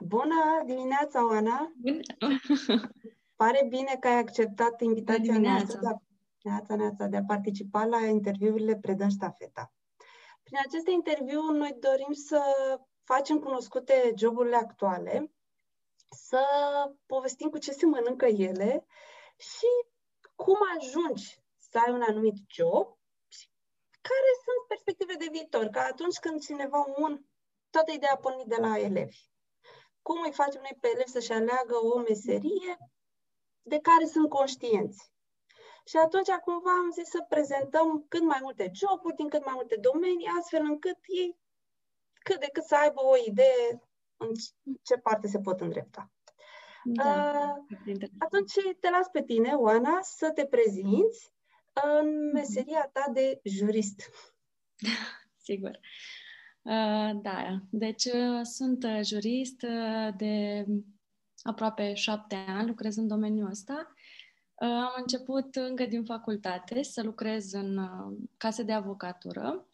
Bună dimineața, Oana! Bună! Pare bine că ai acceptat invitația dimineața. noastră de a, neața, neața, de a participa la interviurile Predăm Ștafeta. Prin aceste interviuri, noi dorim să facem cunoscute joburile actuale, să povestim cu ce se mănâncă ele și cum ajungi să ai un anumit job și care sunt perspective de viitor. Ca atunci când cineva un, toată ideea a pornit de la elevi. Cum îi facem noi pe elevi să-și aleagă o meserie de care sunt conștienți. Și atunci cumva am zis să prezentăm cât mai multe joburi din cât mai multe domenii, astfel încât ei cât de cât să aibă o idee în ce parte se pot îndrepta. Da, Uh, atunci te las pe tine, Oana, să te prezinți în meseria ta de jurist. sigur. Uh, da, deci uh, sunt uh, jurist uh, de aproape șapte ani, lucrez în domeniul ăsta. Uh, am început încă din facultate să lucrez în uh, case de avocatură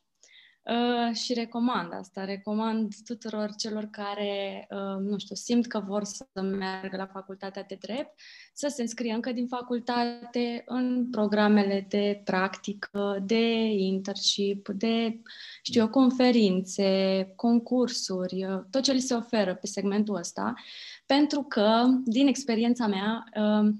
Uh, și recomand asta. Recomand tuturor celor care, uh, nu știu, simt că vor să meargă la facultatea de drept, să se înscrie încă din facultate în programele de practică, de internship, de, știu eu, conferințe, concursuri, uh, tot ce li se oferă pe segmentul ăsta, pentru că, din experiența mea, uh,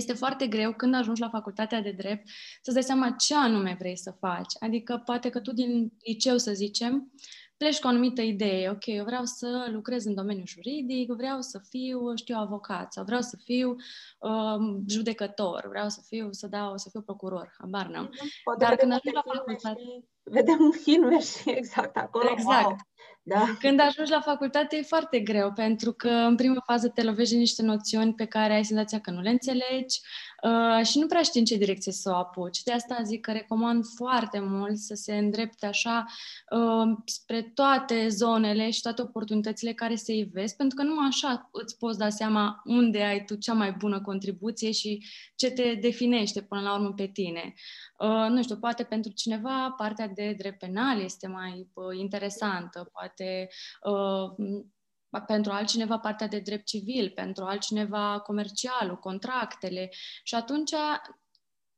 este foarte greu când ajungi la facultatea de drept să-ți dai seama ce anume vrei să faci. Adică poate că tu din liceu, să zicem, pleci cu o anumită idee. Ok, eu vreau să lucrez în domeniul juridic, vreau să fiu, știu, avocat sau vreau să fiu um, judecător, vreau să fiu, să dau, să fiu procuror, habar n-am. Poate Dar când vedem ajungi la multe filme facultate... și- Vedem filme și exact acolo. Exact. Wow. Da. Când ajungi la facultate e foarte greu, pentru că în prima fază te lovești de niște noțiuni pe care ai senzația că nu le înțelegi uh, și nu prea știi în ce direcție să o apuci. De asta zic că recomand foarte mult să se îndrepte așa uh, spre toate zonele și toate oportunitățile care se ivesc, pentru că numai așa îți poți da seama unde ai tu cea mai bună contribuție și ce te definește până la urmă pe tine. Uh, nu știu, poate pentru cineva partea de drept penal este mai uh, interesantă, poate uh, m- pentru altcineva partea de drept civil, pentru altcineva comercialul, contractele. Și atunci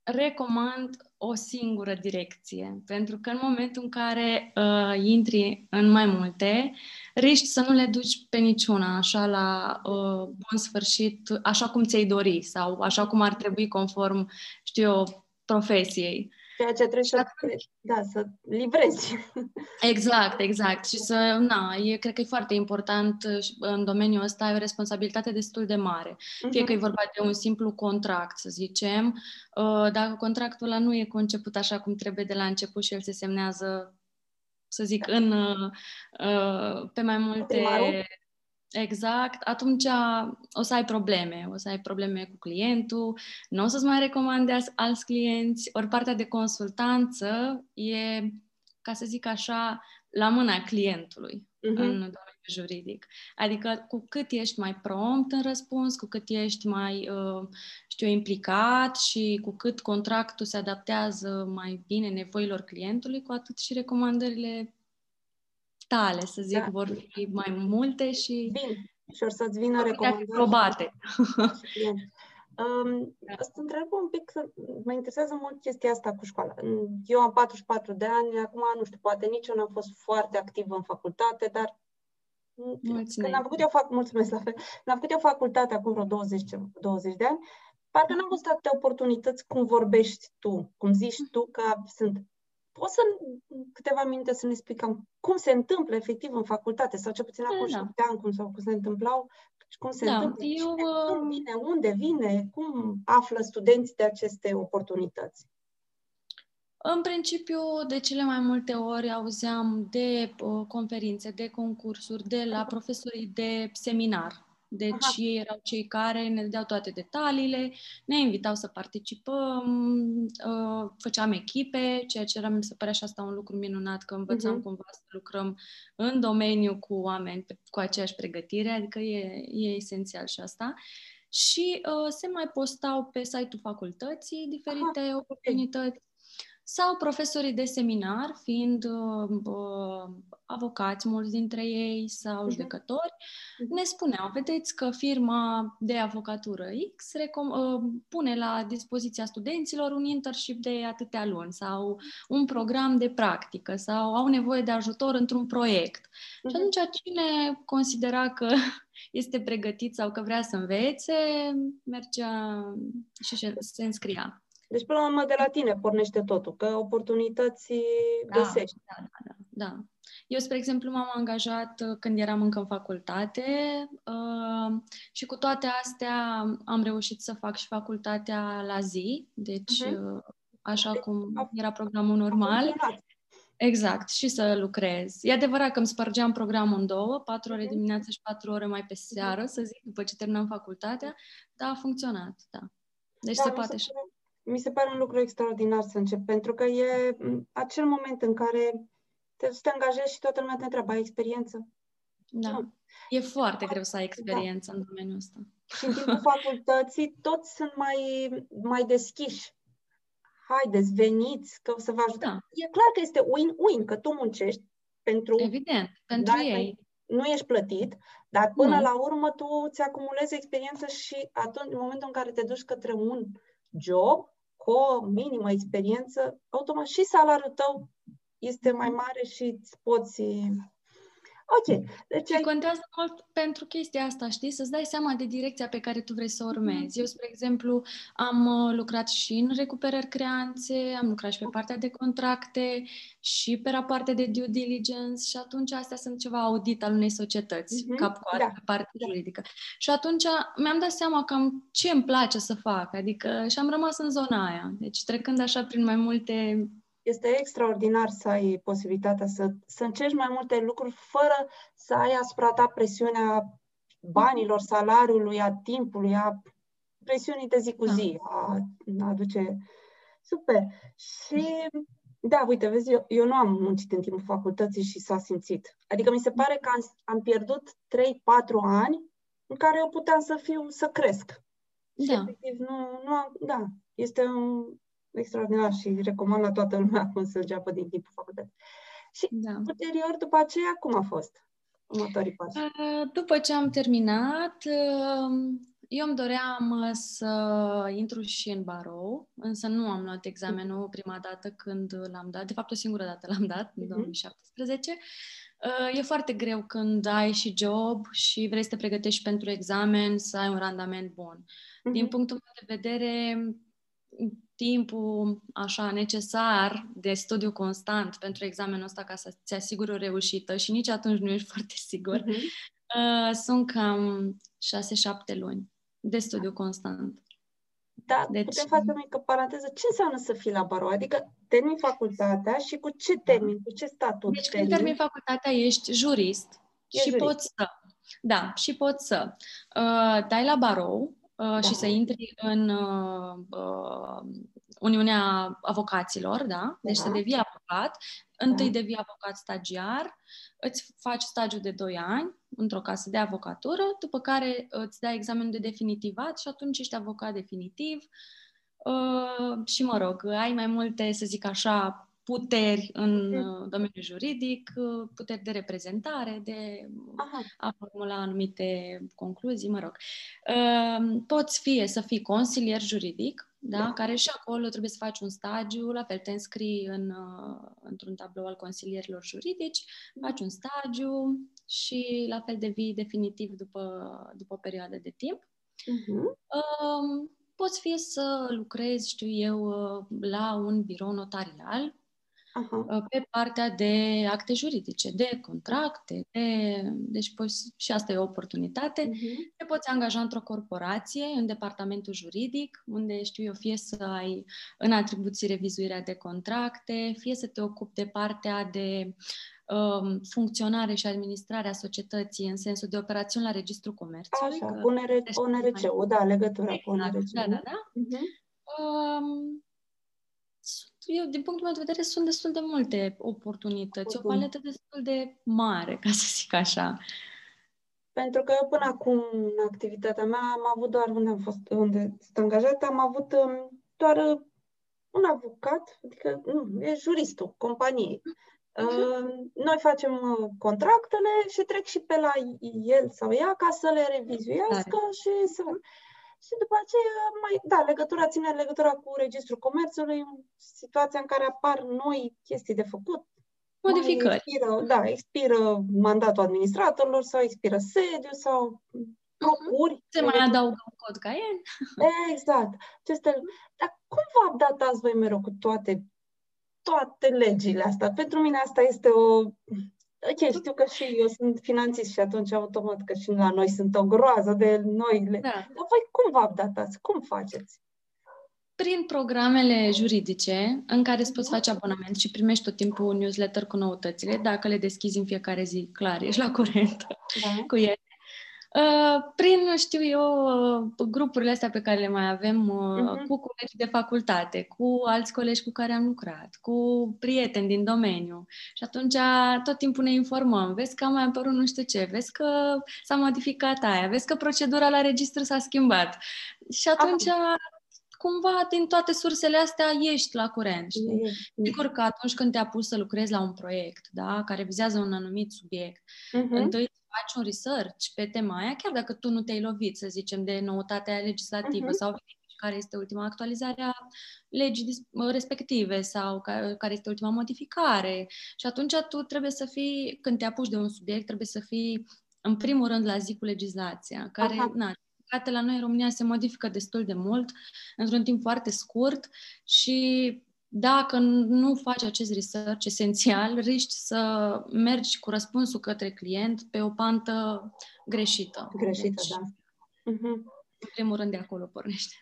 recomand o singură direcție, pentru că în momentul în care uh, intri în mai multe, riști să nu le duci pe niciuna așa la uh, bun sfârșit, așa cum ți-ai dori sau așa cum ar trebui conform, știu eu, profesiei. Ceea ce trebuie să, da, să livrezi. Exact, exact. Și să, na, e, cred că e foarte important uh, și în domeniul ăsta, ai o responsabilitate destul de mare. Fie că e vorba de un simplu contract, să zicem, uh, dacă contractul ăla nu e conceput așa cum trebuie de la început și el se semnează, să zic, în, uh, uh, pe mai multe... Primarul? Exact, atunci o să ai probleme, o să ai probleme cu clientul, nu o să-ți mai recomande as- alți clienți, ori partea de consultanță e, ca să zic așa, la mâna clientului Mhm. în domeniul juridic. Adică cu cât ești mai prompt în răspuns, cu cât ești mai, uh, știu, implicat și cu cât contractul se adaptează mai bine nevoilor clientului, cu atât și recomandările tale, să zic, Da. vor fi mai multe și Vin și or să-ți vină vor putea fi recomandări. probate. și client. Um, Da. să întreb un pic, să, mă interesează mult chestia asta cu școala. Eu am 44 de ani, acum nu știu, poate nici eu n-am fost foarte activă în facultate, dar Mulțumesc. când am făcut eu fac, mulțumesc la fel, când am făcut eu facultate acum vreo 20, ce- 20 de ani, parcă n-am văzut atâtea oportunități cum vorbești tu, cum zici tu că sunt. Poți să, în câteva minute, să ne explicăm cum se întâmplă efectiv în facultate, sau ce puțin acum Da, da. șapte ani, cum, sau cum se întâmplau, și cum se Da, întâmplă, eu, cine, uh, cum vine, unde vine, cum află studenții de aceste oportunități. În principiu, de cele mai multe ori auzeam de uh, conferințe, de concursuri, de la profesorii de seminar. Deci Aha. ei erau cei care ne dădeau toate detaliile, ne invitau să participăm, uh, făceam echipe, ceea ce era, mi se părea și asta un lucru minunat, că învățam Mhm. cumva să lucrăm în domeniu cu oameni pe, cu aceeași pregătire, adică e, e esențial și asta. Și uh, se mai postau pe site-ul facultății diferite oportunități sau profesorii de seminar, fiind uh, avocați, mulți dintre ei, sau mhm. judecători, mhm. ne spuneau, vedeți că firma de avocatură X recom- uh, pune la dispoziția studenților un internship de atâtea luni sau un program de practică sau au nevoie de ajutor într-un proiect. Uh-huh. Și mhm. atunci cine considera că este pregătit sau că vrea să învețe, mergea și se înscria. Deci, până la urmă, de la tine pornește totul, că oportunități da, găsești. Da, da, da, da. Eu, spre exemplu, m-am angajat uh, când eram încă în facultate uh, și cu toate astea am reușit să fac și facultatea la zi, deci uh-huh. așa deci, cum era programul normal. Exact, și să lucrez. E adevărat că îmi spărgeam programul în două, patru ore mhm. dimineața și patru ore mai pe mhm. seară, să zic, după ce terminam facultatea, dar a funcționat, da. Deci da, se poate și mi se pare un lucru extraordinar să încep, pentru că e acel moment în care te, te angajezi și toată lumea te întreabă, ai experiență? Da. Nu. E foarte greu să ai experiență da. în domeniul ăsta. Și în timpul facultății toți sunt mai, mai deschiși. Haideți, veniți, că o să vă ajutăm. Da. E clar că este win-win, că tu muncești pentru... Evident, pentru ei. Nu ești plătit, dar până mm. la urmă tu îți acumulezi experiență și atunci, în momentul în care te duci către un job, cu o minimă experiență, automat și salariul tău este mai mare și îți poți Ok. Deci și ai... contează mult pentru chestia asta, știi? Să-ți dai seama de direcția pe care tu vrei să o urmezi. Eu, spre exemplu, am uh, lucrat și în recuperări creanțe, am lucrat și pe partea de contracte și pe rapoarte de due diligence și atunci astea sunt ceva audit al unei societăți, mm-hmm. cap cu da. pe partea da. juridică. Și atunci mi-am dat seama cam ce îmi place să fac, adică și am rămas în zona aia. Deci trecând așa prin mai multe este extraordinar să ai posibilitatea să, să încerci mai multe lucruri fără să ai asupra ta presiunea banilor, salariului, a timpului, a presiunii de zi cu da. zi, a, a aduce... Super! Și da, uite, vezi, eu, eu nu am muncit în timpul facultății și s-a simțit. Adică mi se pare că am, am pierdut 3-4 ani în care eu puteam să fiu, să cresc. Da. Și efectiv, nu, nu am, da, este un, extraordinar și recomand la toată lumea cum să înceapă din timpul facultății. Și da. ulterior, după aceea, cum a fost următorii pași? După ce am terminat, eu îmi doream să intru și în barou, însă nu am luat examenul prima dată când l-am dat. De fapt, o singură dată l-am dat, în 2017. Mhm. E foarte greu când ai și job și vrei să te pregătești pentru examen, să ai un randament bun. Din mhm. punctul meu de vedere, timpul așa necesar de studiu constant pentru examenul ăsta ca să-ți asiguri o reușită și nici atunci nu ești foarte sigur, uh-huh. uh, sunt cam 6-7 luni de studiu constant. Da, deci... putem face o mică paranteză. Ce înseamnă să fii la barou? Adică termin facultatea și cu ce termin, cu ce statut Deci termin? când termin facultatea ești jurist e și jurist. poți să... Da, și poți să uh, dai la barou, Uh, da. și să intri în uh, uh, Uniunea Avocaților, da? Deci da. să devii avocat. Întâi da. devii avocat stagiar, îți faci stagiu de 2 ani într-o casă de avocatură, după care îți dai examenul de definitivat și atunci ești avocat definitiv. Uh, și mă rog, ai mai multe, să zic așa, puteri în mm. domeniul juridic, uh, puteri de reprezentare, de Aha. a formula anumite concluzii, mă rog. Uh, poți fie să fii consilier juridic, da? da? care și acolo trebuie să faci un stagiu, la fel te înscrii în, într-un tablou al consilierilor juridici, mm. faci un stagiu și la fel devii definitiv după, după o perioadă de timp. Uh-huh. Uh, poți fie să lucrezi, știu eu, la un birou notarial, Aha. Uh, pe partea de acte juridice, de contracte, de... deci poți, și asta e o oportunitate. Uh-huh. Te poți angaja într-o corporație, în departamentul juridic, unde știu eu, fie să ai în atribuții revizuirea de contracte, fie să te ocupi de partea de um, funcționare și administrare a societății în sensul de operațiuni la Registrul Comerțului. Așa, cu NRC-ul, da, legătura cu NRC. Exact, da, da, da. Uh-huh. Um, eu, din punctul meu de vedere, sunt destul de multe oportunități, o paletă destul de mare, ca să zic așa. Pentru că eu până acum, în activitatea mea, am avut doar unde am fost, unde sunt angajată, am avut um, doar uh, un avocat, adică nu, e juristul companiei. Uh, noi facem uh, contractele și trec și pe la el sau ea ca să le revizuiască și să... Și după aceea, mai, da, legătura ține legătura cu Registrul Comerțului, situația în care apar noi chestii de făcut. Modificări. Expiră, da, expiră mandatul administratorilor sau expiră sediu sau procuri. Se mai adaugă un cod ca el. Exact. Aceste... Dar cum vă updatați voi mereu cu toate, toate legile astea? Pentru mine asta este o... Ok, știu că și eu sunt finanțist și atunci automat că și la noi sunt o groază de noile. Da. Dar voi cum vă updatați? Cum faceți? Prin programele juridice în care îți poți face abonament și primești tot timpul un newsletter cu noutățile, dacă le deschizi în fiecare zi, clar, ești la curent da. cu ele. Uh, prin, știu eu, uh, grupurile astea pe care le mai avem uh, uh-huh. cu colegi de facultate, cu alți colegi cu care am lucrat, cu prieteni din domeniu. Și atunci tot timpul ne informăm. Vezi că a mai apărut nu știu ce, vezi că s-a modificat aia, vezi că procedura la registru s-a schimbat. Și atunci Aha cumva din toate sursele astea ești la curent. Știi? Sigur că atunci când te pus să lucrezi la un proiect, da, care vizează un anumit subiect, uh-huh. întâi faci un research pe tema aia, chiar dacă tu nu te-ai lovit, să zicem, de noutatea legislativă uh-huh. sau care este ultima actualizare a legii respective sau care este ultima modificare. Și atunci tu trebuie să fii, când te apuci de un subiect, trebuie să fii în primul rând la zi cu legislația, care, Aha. na, păcate, la noi în România se modifică destul de mult, într-un timp foarte scurt și dacă nu faci acest research esențial, riști să mergi cu răspunsul către client pe o pantă greșită. Greșită, deci, da. Uh-huh. În primul rând de acolo pornește.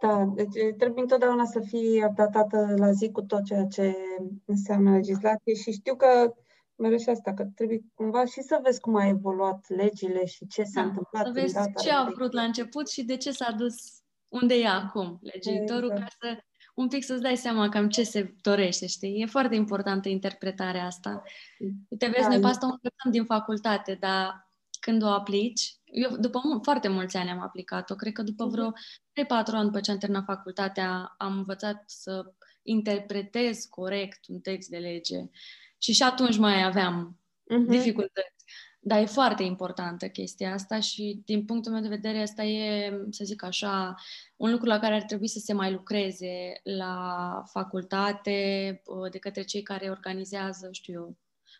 Da, deci trebuie întotdeauna să fii updatată la zi cu tot ceea ce înseamnă legislație și știu că mereu și asta, că trebuie cumva și să vezi cum a evoluat legile și ce s-a da, întâmplat. Să vezi ce a vrut la început și de ce s-a dus unde e acum legiuitorul, exact. ca să un pic să-ți dai seama cam ce se dorește, știi? E foarte importantă interpretarea asta. Uite, vezi, da, noi pe asta o învățăm din facultate, dar când o aplici, eu după foarte mulți ani am aplicat-o, cred că după vreo 3-4 ani după ce am terminat facultatea, am învățat să interpretez corect un text de lege și și atunci mai aveam uh-huh. dificultăți. Dar e foarte importantă chestia asta și din punctul meu de vedere asta e, să zic așa, un lucru la care ar trebui să se mai lucreze la facultate de către cei care organizează, știu eu,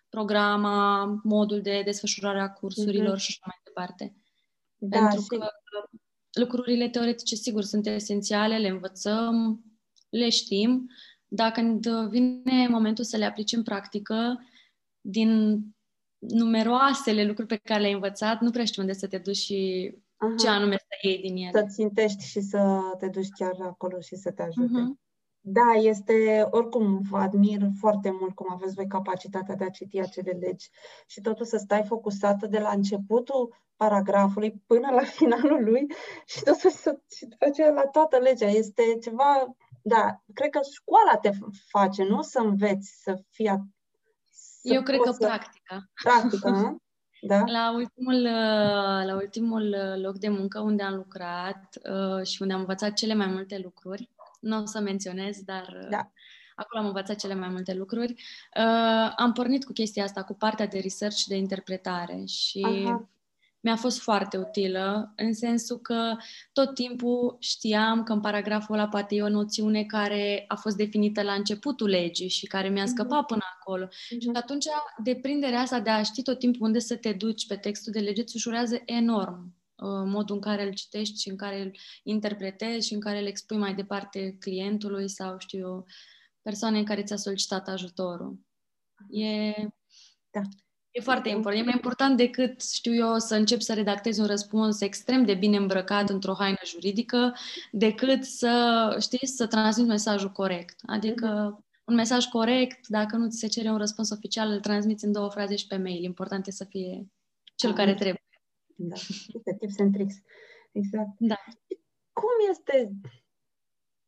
programa, modul de desfășurare a cursurilor uh-huh. și așa mai departe. Da, Pentru și... că lucrurile teoretice, sigur, sunt esențiale, le învățăm, le știm, dar când vine momentul să le aplici în practică, din numeroasele lucruri pe care le-ai învățat, nu prea știu unde să te duci și Aha. ce anume să iei din ele. Să țintești și să te duci chiar acolo și să te ajute. Uh-huh. Da, este, oricum, vă admir foarte mult cum aveți voi capacitatea de a citi acele legi și totul să stai focusată de la începutul paragrafului până la finalul lui și totul să și după aceea la toată legea. Este ceva, da, cred că școala te face, nu să înveți să fii eu cred că să... practica. Practica, da? La ultimul, uh, la ultimul uh, loc de muncă unde am lucrat uh, și unde am învățat cele mai multe lucruri, nu o să menționez, dar da. acolo am învățat cele mai multe lucruri, am pornit cu chestia asta, cu partea de research și de interpretare și Aha mi-a fost foarte utilă, în sensul că tot timpul știam că în paragraful ăla poate e o noțiune care a fost definită la începutul legii și care mi-a mhm. scăpat până acolo. Uh-huh. Și atunci, deprinderea asta de a ști tot timpul unde să te duci pe textul de lege îți ușurează enorm uh, modul în care îl citești și în care îl interpretezi și în care îl expui mai departe clientului sau, știu eu, persoanei care ți-a solicitat ajutorul. E... Da. E foarte important. E mai important decât, știu eu, să încep să redactezi un răspuns extrem de bine îmbrăcat într-o haină juridică, decât să, știi, să transmiți mesajul corect. Adică un mesaj corect, dacă nu ți se cere un răspuns oficial, îl transmiți în două fraze și pe mail. Important e să fie cel da. care trebuie. Da, este tips and tricks. Exact. Da. Cum este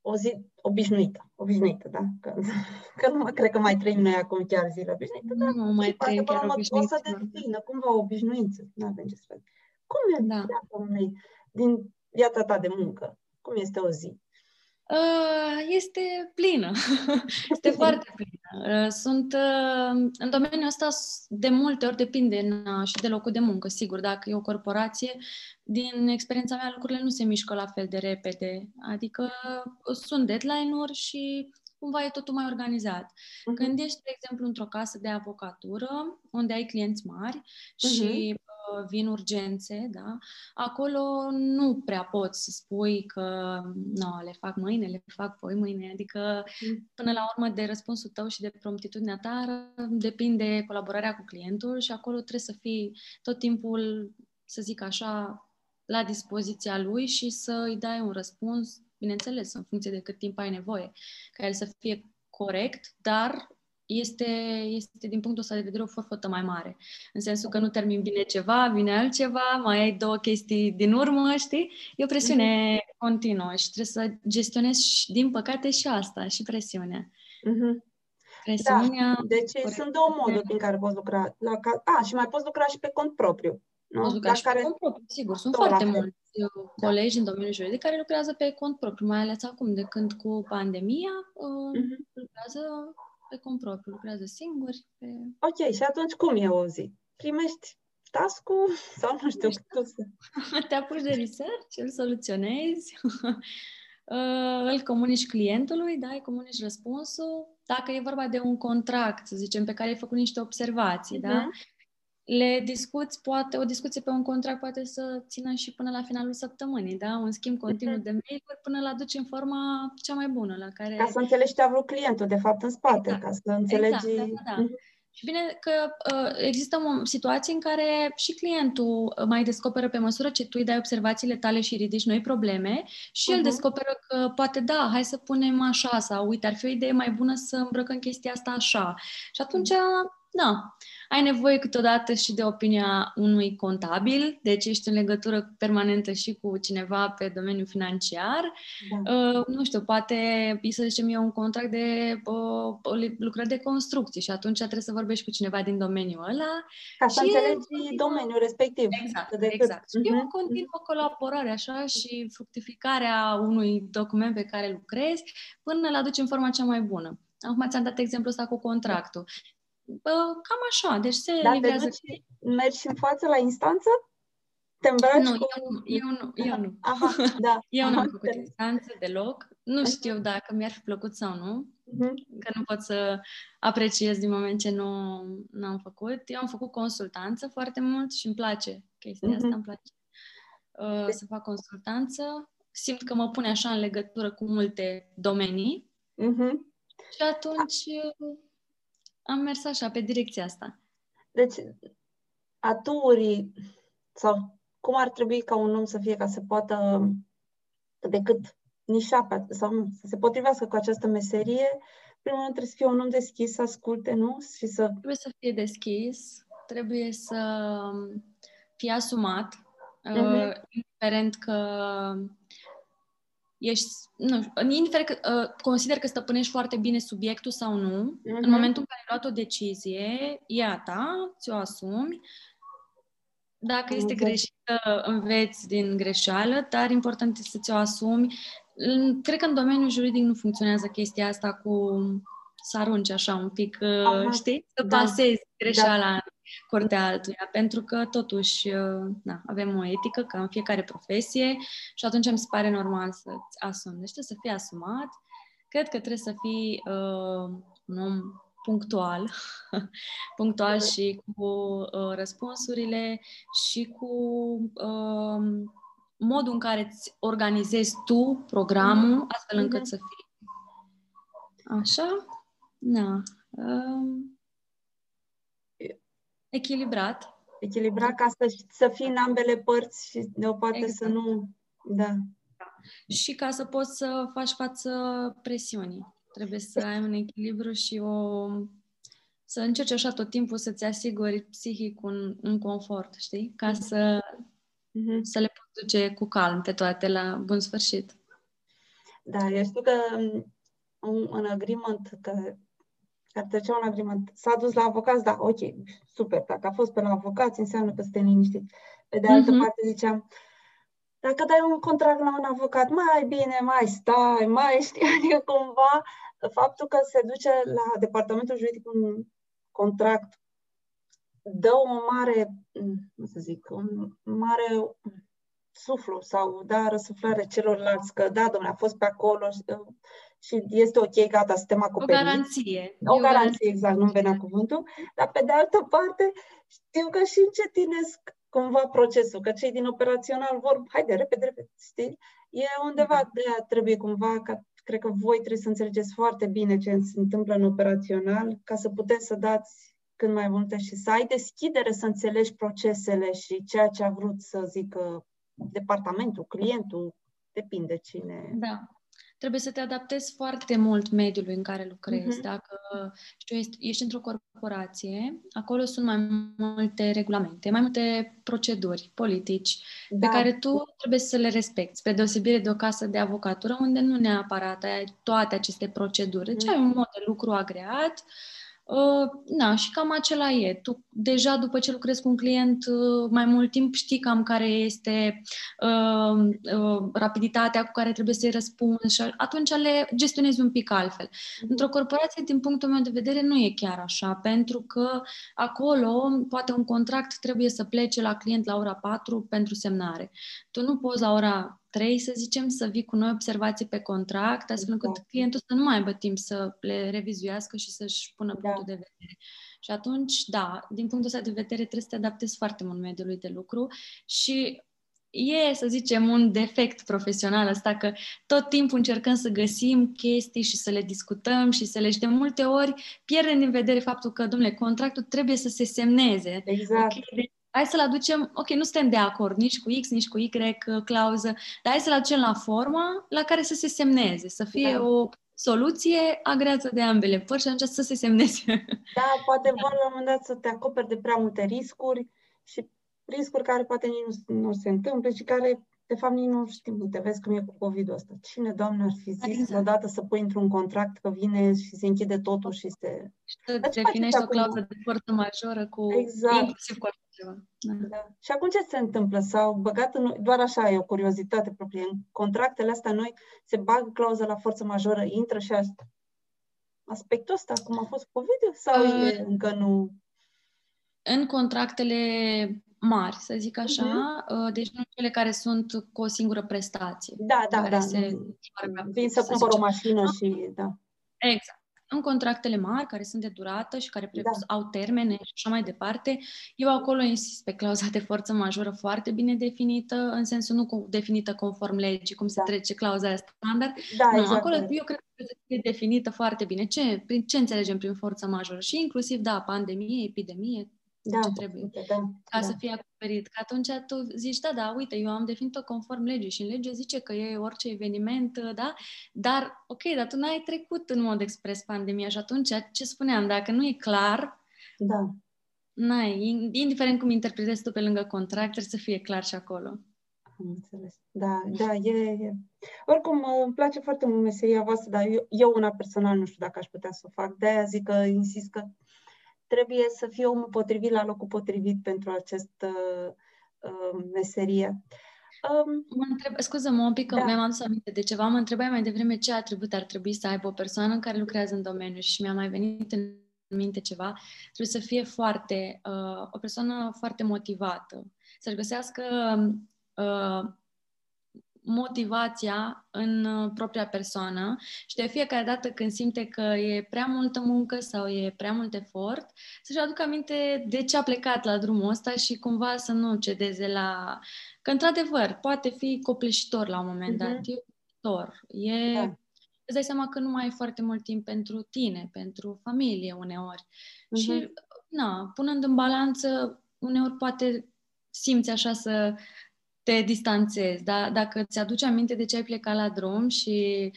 o zi obișnuită, obișnuită, da? Că, că nu mă cred că mai trăim noi acum chiar zile obișnuite, dar nu mai trăim chiar obișnuită. O să devină cumva o obișnuință, nu avem ce să facem. Cum e da. viața unei, din viața ta de muncă? Cum este o zi? Uh, este plină. este foarte plină. Uh, sunt uh, în domeniul ăsta de multe ori depinde și de locul de muncă, sigur. Dacă e o corporație, din experiența mea, lucrurile nu se mișcă la fel de repede. Adică sunt deadline-uri și cumva e totul mai organizat. Uh-huh. Când ești, de exemplu, într-o casă de avocatură, unde ai clienți mari uh-huh. și uh, vin urgențe, da, acolo nu prea poți să spui că no, le fac mâine, le fac poi mâine, adică uh-huh. până la urmă de răspunsul tău și de promptitudinea ta depinde colaborarea cu clientul și acolo trebuie să fii tot timpul, să zic așa, la dispoziția lui și să îi dai un răspuns bineînțeles, în funcție de cât timp ai nevoie, ca el să fie corect, dar este, este din punctul ăsta de vedere o forfotă mai mare. În sensul că nu termin bine ceva, vine altceva, mai ai două chestii din urmă, știi? E o presiune mm-hmm. continuă și trebuie să gestionezi, din păcate, și asta, și presiunea. Mm-hmm. Presiunea... Da, deci corect. sunt două moduri prin care poți lucra. La ca... A, și mai poți lucra și pe cont propriu. Nu? Poți lucra și care... pe cont propriu, sigur. Sunt foarte mulți da. colegi în domeniul juridic care lucrează pe cont propriu, mai ales acum, de când cu pandemia, uh-huh. lucrează pe cont propriu, lucrează singuri. Pe... Ok, și atunci cum e o zi? Primești task sau nu știu tu să... Te apuci de research, îl soluționezi, uh, îl comunici clientului, da, îi comunici răspunsul. Dacă e vorba de un contract, să zicem, pe care ai făcut niște observații, uh-huh. da, mhm le discuți, poate, o discuție pe un contract poate să țină și până la finalul săptămânii, da? Un schimb continuu de mail-uri până la duci în forma cea mai bună la care... Ca să înțelegi ce a vrut clientul, de fapt, în spate, exact. ca să înțelegi... Exact, da, da, da. Mhm. Și bine că uh, există o situație în care și clientul uh, mai descoperă pe măsură ce tu îi dai observațiile tale și ridici noi probleme și uh-huh. el mhm. descoperă că poate da, hai să punem așa sau uite, ar fi o idee mai bună să îmbrăcăm chestia asta așa. Și atunci, uh-huh. Da, ai nevoie câteodată și de opinia unui contabil, deci ești în legătură permanentă și cu cineva pe domeniul financiar. Da. Uh, nu știu, poate, să zicem eu, un contract de uh, lucrări de construcție și atunci trebuie să vorbești cu cineva din domeniul ăla. Ca să înțelegi e... domeniul respectiv. Exact, de exact. Și uh-huh. e o continuă colaborare așa și fructificarea unui document pe care lucrezi până la duci în forma cea mai bună. Acum ți-am dat exemplul ăsta cu contractul. Bă, cam așa, deci se Dar livrează... Te duci, mergi în față la instanță? Te îmbraci nu, cu... eu, eu nu, eu nu. Aha, da. eu nu am făcut instanță deloc. Nu știu dacă mi-ar fi plăcut sau nu, uh-huh. că nu pot să apreciez din moment ce nu, nu am făcut. Eu am făcut consultanță foarte mult și îmi place chestia uh-huh. asta, îmi place uh, să fac consultanță. Simt că mă pune așa în legătură cu multe domenii uh-huh. și atunci am mers așa, pe direcția asta. Deci, aturii sau cum ar trebui ca un om să fie ca să poată decât nișa pe, sau să se potrivească cu această meserie, primul rând trebuie să fie un om deschis, să asculte, nu? Și să... Trebuie să fie deschis, trebuie să fie asumat, uh-huh. uh, indiferent că ești, nu știu, indiferent că uh, consider că stăpânești foarte bine subiectul sau nu, uh-huh. în momentul în care ai luat o decizie, e a ta, ți-o asumi. Dacă este greșită, înveți din greșeală, dar important este să ți-o asumi. Cred că în domeniul juridic nu funcționează chestia asta cu să arunci așa un pic, uh, Aha, știi? Să da. pasezi greșeala da curtea altuia, pentru că totuși na, avem o etică ca în fiecare profesie și atunci mi se pare normal să-ți asumi. Deci trebuie să fii asumat. Cred că trebuie să fii uh, un om punctual, punctual și cu uh, răspunsurile și cu uh, modul în care îți organizezi tu programul, mm-hmm. astfel încât mm-hmm. să fii așa. Na. Uh, Echilibrat. Echilibrat ca să, să fii în ambele părți și de o parte exact. să nu... Da. Și ca să poți să faci față presiunii. Trebuie să ai un echilibru și o... să încerci așa tot timpul să-ți asiguri psihic un, un confort, știi? Ca mhm. să, mm-hmm. să le poți duce cu calm pe toate la bun sfârșit. Da, eu știu că un, un agreement că ar trecea un agreement. S-a dus la avocat, da, ok, super. Dacă a fost pe la avocați, înseamnă că suntem liniștiți. Pe de altă uh-huh. parte ziceam, dacă dai un contract la un avocat, mai bine, mai stai, mai știi, adică cumva faptul că se duce la departamentul juridic un contract dă o mare, cum să zic, un mare suflu sau da răsuflare celorlalți că da, domnule, a fost pe acolo și, și este ok, gata, suntem acoperiți. O garanție. O garanție, exact, nu-mi venea cuvântul. Dar pe de altă parte, știu că și încetinesc cumva procesul, că cei din operațional vor, haide, repede, repede, știi? E undeva, da. de aia trebuie cumva, ca, cred că voi trebuie să înțelegeți foarte bine ce se întâmplă în operațional, ca să puteți să dați cât mai multe și să ai deschidere să înțelegi procesele și ceea ce a vrut să zică departamentul, clientul, depinde cine. Da. Trebuie să te adaptezi foarte mult mediului în care lucrezi. Uh-huh. Dacă știu, ești, ești într-o corporație, acolo sunt mai multe regulamente, mai multe proceduri, politici, da. pe care tu trebuie să le respecti, spre deosebire de o casă de avocatură, unde nu neapărat ai toate aceste proceduri. Deci uh-huh. ai un mod de lucru agreat, uh, Uh, na, și cam acela e. Tu deja după ce lucrezi cu un client uh, mai mult timp știi cam care este uh, uh, rapiditatea cu care trebuie să-i răspunzi și atunci le gestionezi un pic altfel. Mhm. Într-o corporație, din punctul meu de vedere, nu e chiar așa, pentru că acolo poate un contract trebuie să plece la client la ora 4 pentru semnare. Tu nu poți la ora 3, să zicem, să vii cu noi observații pe contract, astfel încât exact. clientul să nu mai aibă timp să le revizuiască și să-și pună da. punctul de vedere. Și atunci, da, din punctul ăsta de vedere trebuie să te adaptezi foarte mult mediului de lucru și e, să zicem, un defect profesional ăsta că tot timpul încercăm să găsim chestii și să le discutăm și să le și de multe ori pierdem din vedere faptul că, domnule, contractul trebuie să se semneze. Exact. Okay? Deci hai să-l aducem, ok, nu suntem de acord nici cu X, nici cu Y uh, clauză, dar hai să-l aducem la forma la care să se semneze, să fie da. o soluție agreată de ambele părți și atunci să se semneze. Da, poate vor la un moment dat să te acoperi de prea multe riscuri și riscuri care poate nici nu, nu se întâmplă și care de fapt nici nu știm, uite, vezi cum e cu COVID-ul ăsta. Cine, Doamne, ar fi zis exact. odată să pui într-un contract că vine și se închide totul și se... Și să definești o clauză de forță majoră cu exact. inclusiv cu ceva. Da. Da. Și acum ce se întâmplă? S-au băgat în, doar așa e o curiozitate proprie. În contractele astea noi se bagă clauza la forță majoră, intră și asta. Aspectul ăsta, cum a fost COVID sau uh, e încă nu? În contractele mari, să zic așa, uh-huh. deci nu cele care sunt cu o singură prestație. Da, da, da. Se, Vin să, să cumpăr o mașină da? și, da. Exact. În contractele mari, care sunt de durată și care da. au termene și așa mai departe, eu acolo insist pe clauza de forță majoră foarte bine definită, în sensul nu definită conform legii, cum se da. trece clauza aia standard. Da, nu, exact. acolo eu cred că trebuie să fie definită foarte bine. Ce, prin, ce înțelegem prin forță majoră? Și inclusiv, da, pandemie, epidemie, da, ce trebuie. Da, ca da. să fie acoperit. Că atunci tu zici, da, da, uite, eu am definit-o conform legii și în lege zice că e orice eveniment, da? Dar, ok, dar tu n-ai trecut în mod expres pandemia și atunci, ce spuneam, dacă nu e clar, da. n-ai, indiferent cum interpretezi tu pe lângă contract, trebuie să fie clar și acolo. Am înțeles. Da, da, e, e. Oricum, îmi place foarte mult meseria voastră, dar eu, eu una personal nu știu dacă aș putea să o fac. De-aia zic că insist că trebuie să fie omul potrivit la locul potrivit pentru această uh, meserie. Um, mă întreb, scuză-mă un pic că da. mi-am adus aminte de ceva. Mă întrebai mai devreme ce atribut ar trebui să aibă o persoană care lucrează în domeniu și mi-a mai venit în minte ceva. Trebuie să fie foarte, uh, o persoană foarte motivată, să-și găsească uh, motivația în uh, propria persoană și de fiecare dată când simte că e prea multă muncă sau e prea mult efort, să-și aducă aminte de ce a plecat la drumul ăsta și cumva să nu cedeze la... Că, într-adevăr, poate fi copleșitor la un moment dat. Uh-huh. E uimitor. E... Da. Îți dai seama că nu mai ai foarte mult timp pentru tine, pentru familie uneori. Uh-huh. Și, na, punând în balanță, uneori poate simți așa să te distanțezi, da? Dacă ți aduci aminte de ce ai plecat la drum și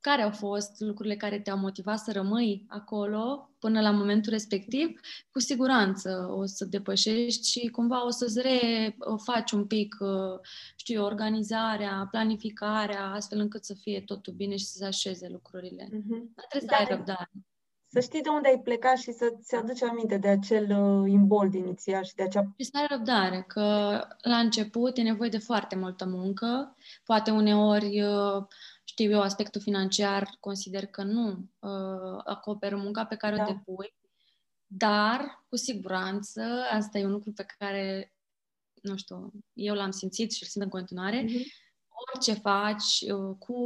care au fost lucrurile care te-au motivat să rămâi acolo până la momentul respectiv, cu siguranță o să depășești și cumva o să-ți refaci un pic, uh, știu organizarea, planificarea, astfel încât să fie totul bine și să se așeze lucrurile. Mm-hmm. Dar trebuie da, să ai răbdare. Să știi de unde ai plecat și să-ți aduci aminte de acel uh, imbold inițial și de acea... Și să ai răbdare, că la început e nevoie de foarte multă muncă. Poate uneori, uh, știu eu, aspectul financiar consider că nu uh, acoperă munca pe care da. o depui, dar, cu siguranță, asta e un lucru pe care, nu știu, eu l-am simțit și îl simt în continuare, uh-huh orice faci uh, cu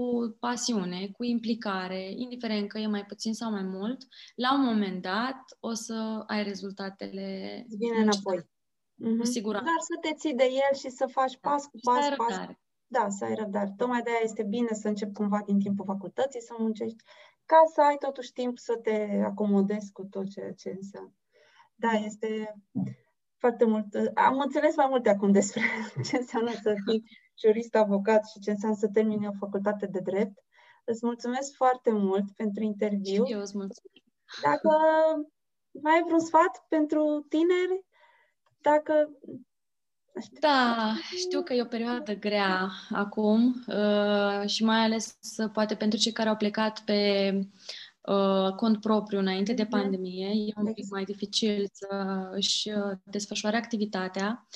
pasiune, cu implicare, indiferent că e mai puțin sau mai mult, la un moment dat o să ai rezultatele. Îți vine înapoi. Mm-hmm. Cu siguranță. Dar să te ții de el și să faci da. pas cu pas, să pas. Da, să ai răbdare. Tocmai de aia este bine să începi cumva din timpul facultății să muncești, ca să ai totuși timp să te acomodezi cu tot ceea ce înseamnă. Da, este foarte mult. Am înțeles mai multe acum despre ce înseamnă să fii jurist, avocat și ce înseamnă să termini o facultate de drept. Îți mulțumesc foarte mult pentru interviu. Și eu îți mulțumesc. Dacă mai ai vreun sfat pentru tineri, dacă... Da, știu că e o perioadă grea acum uh, și mai ales uh, poate pentru cei care au plecat pe uh, cont propriu înainte de mhm. pandemie, e un pic mai dificil să își uh, desfășoare activitatea.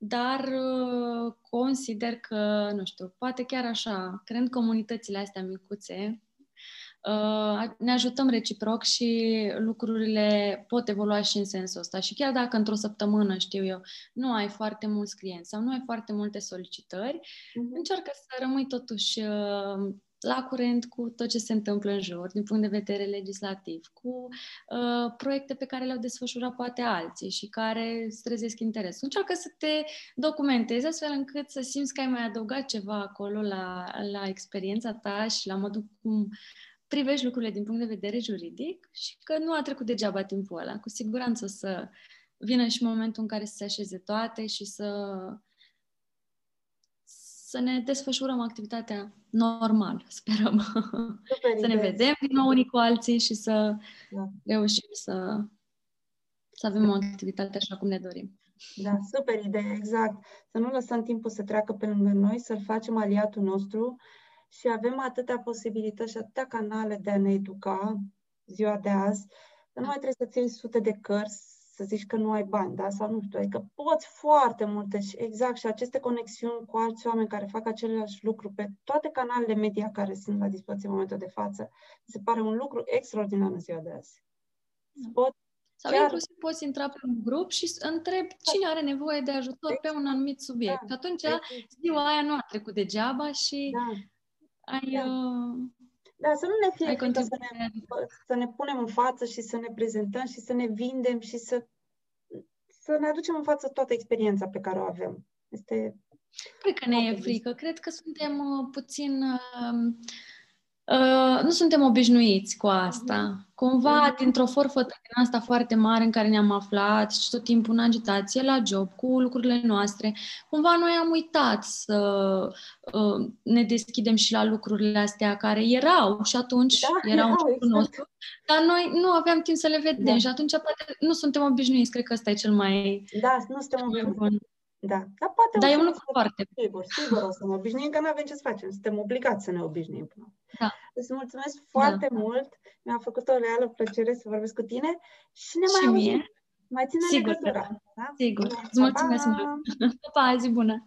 Uh, dar uh, consider că, nu știu, poate chiar așa, creând comunitățile astea micuțe, uh, ne ajutăm reciproc și lucrurile pot evolua și în sensul ăsta. Și chiar dacă într-o săptămână, știu eu, nu ai foarte mulți clienți sau nu ai foarte multe solicitări, uh-huh. încearcă să rămâi totuși uh, la curent cu tot ce se întâmplă în jur, din punct de vedere legislativ, cu uh, proiecte pe care le-au desfășurat poate alții și care îți trezesc interes. Încearcă să te documentezi astfel încât să simți că ai mai adăugat ceva acolo la, la experiența ta și la modul cum privești lucrurile din punct de vedere juridic și că nu a trecut degeaba timpul ăla. Cu siguranță o să vină și momentul în care să se așeze toate și să să ne desfășurăm activitatea normal, sperăm. Super să ne vedem din nou unii cu alții și să da. reușim să, să avem o activitate așa cum ne dorim. Da, super idee, exact. Să nu lăsăm timpul să treacă pe lângă noi, să-l facem aliatul nostru și avem atâtea posibilități și atâtea canale de a ne educa ziua de azi. Nu mai trebuie să ții sute de cărți, să zici că nu ai bani, da? Sau nu știu, adică poți foarte multe și exact și aceste conexiuni cu alți oameni care fac același lucru pe toate canalele media care sunt la dispoziție în momentul de față, mi se pare un lucru extraordinar în ziua de azi. Pot sau chiar... inclusiv poți intra pe un grup și întrebi da. cine are nevoie de ajutor exact. pe un anumit subiect. Da. Atunci exact. ziua aia nu a trecut degeaba și da. ai... Da. Uh, da, să nu ne fie frică să ne, să ne punem în față și să ne prezentăm și să ne vindem și să, să ne aducem în față toată experiența pe care o avem. Este Cred că ne e frică. Cred că suntem uh, puțin uh, Uh, nu suntem obișnuiți cu asta. Mhm. Cumva, mhm. dintr-o forfătă din asta foarte mare în care ne-am aflat și tot timpul în agitație, la job, cu lucrurile noastre, cumva noi am uitat să uh, ne deschidem și la lucrurile astea care erau și atunci da, erau în jurul exact. nostru, dar noi nu aveam timp să le vedem da. și atunci poate nu suntem obișnuiți. Cred că ăsta e cel mai... Da, nu suntem obișnuiți. Da, dar poate... Dar e un lucru foarte... Sigur, sigur o să ne obișnuim, că nu avem ce să facem. Suntem obligați să ne obișnuim. Da. Îți mulțumesc foarte da. mult. Mi-a făcut o reală plăcere să vorbesc cu tine și ne mai auzim. Mai ține Sigur, legătura. Da? Sigur. Îți mulțumesc mult. Pa, pa, zi bună!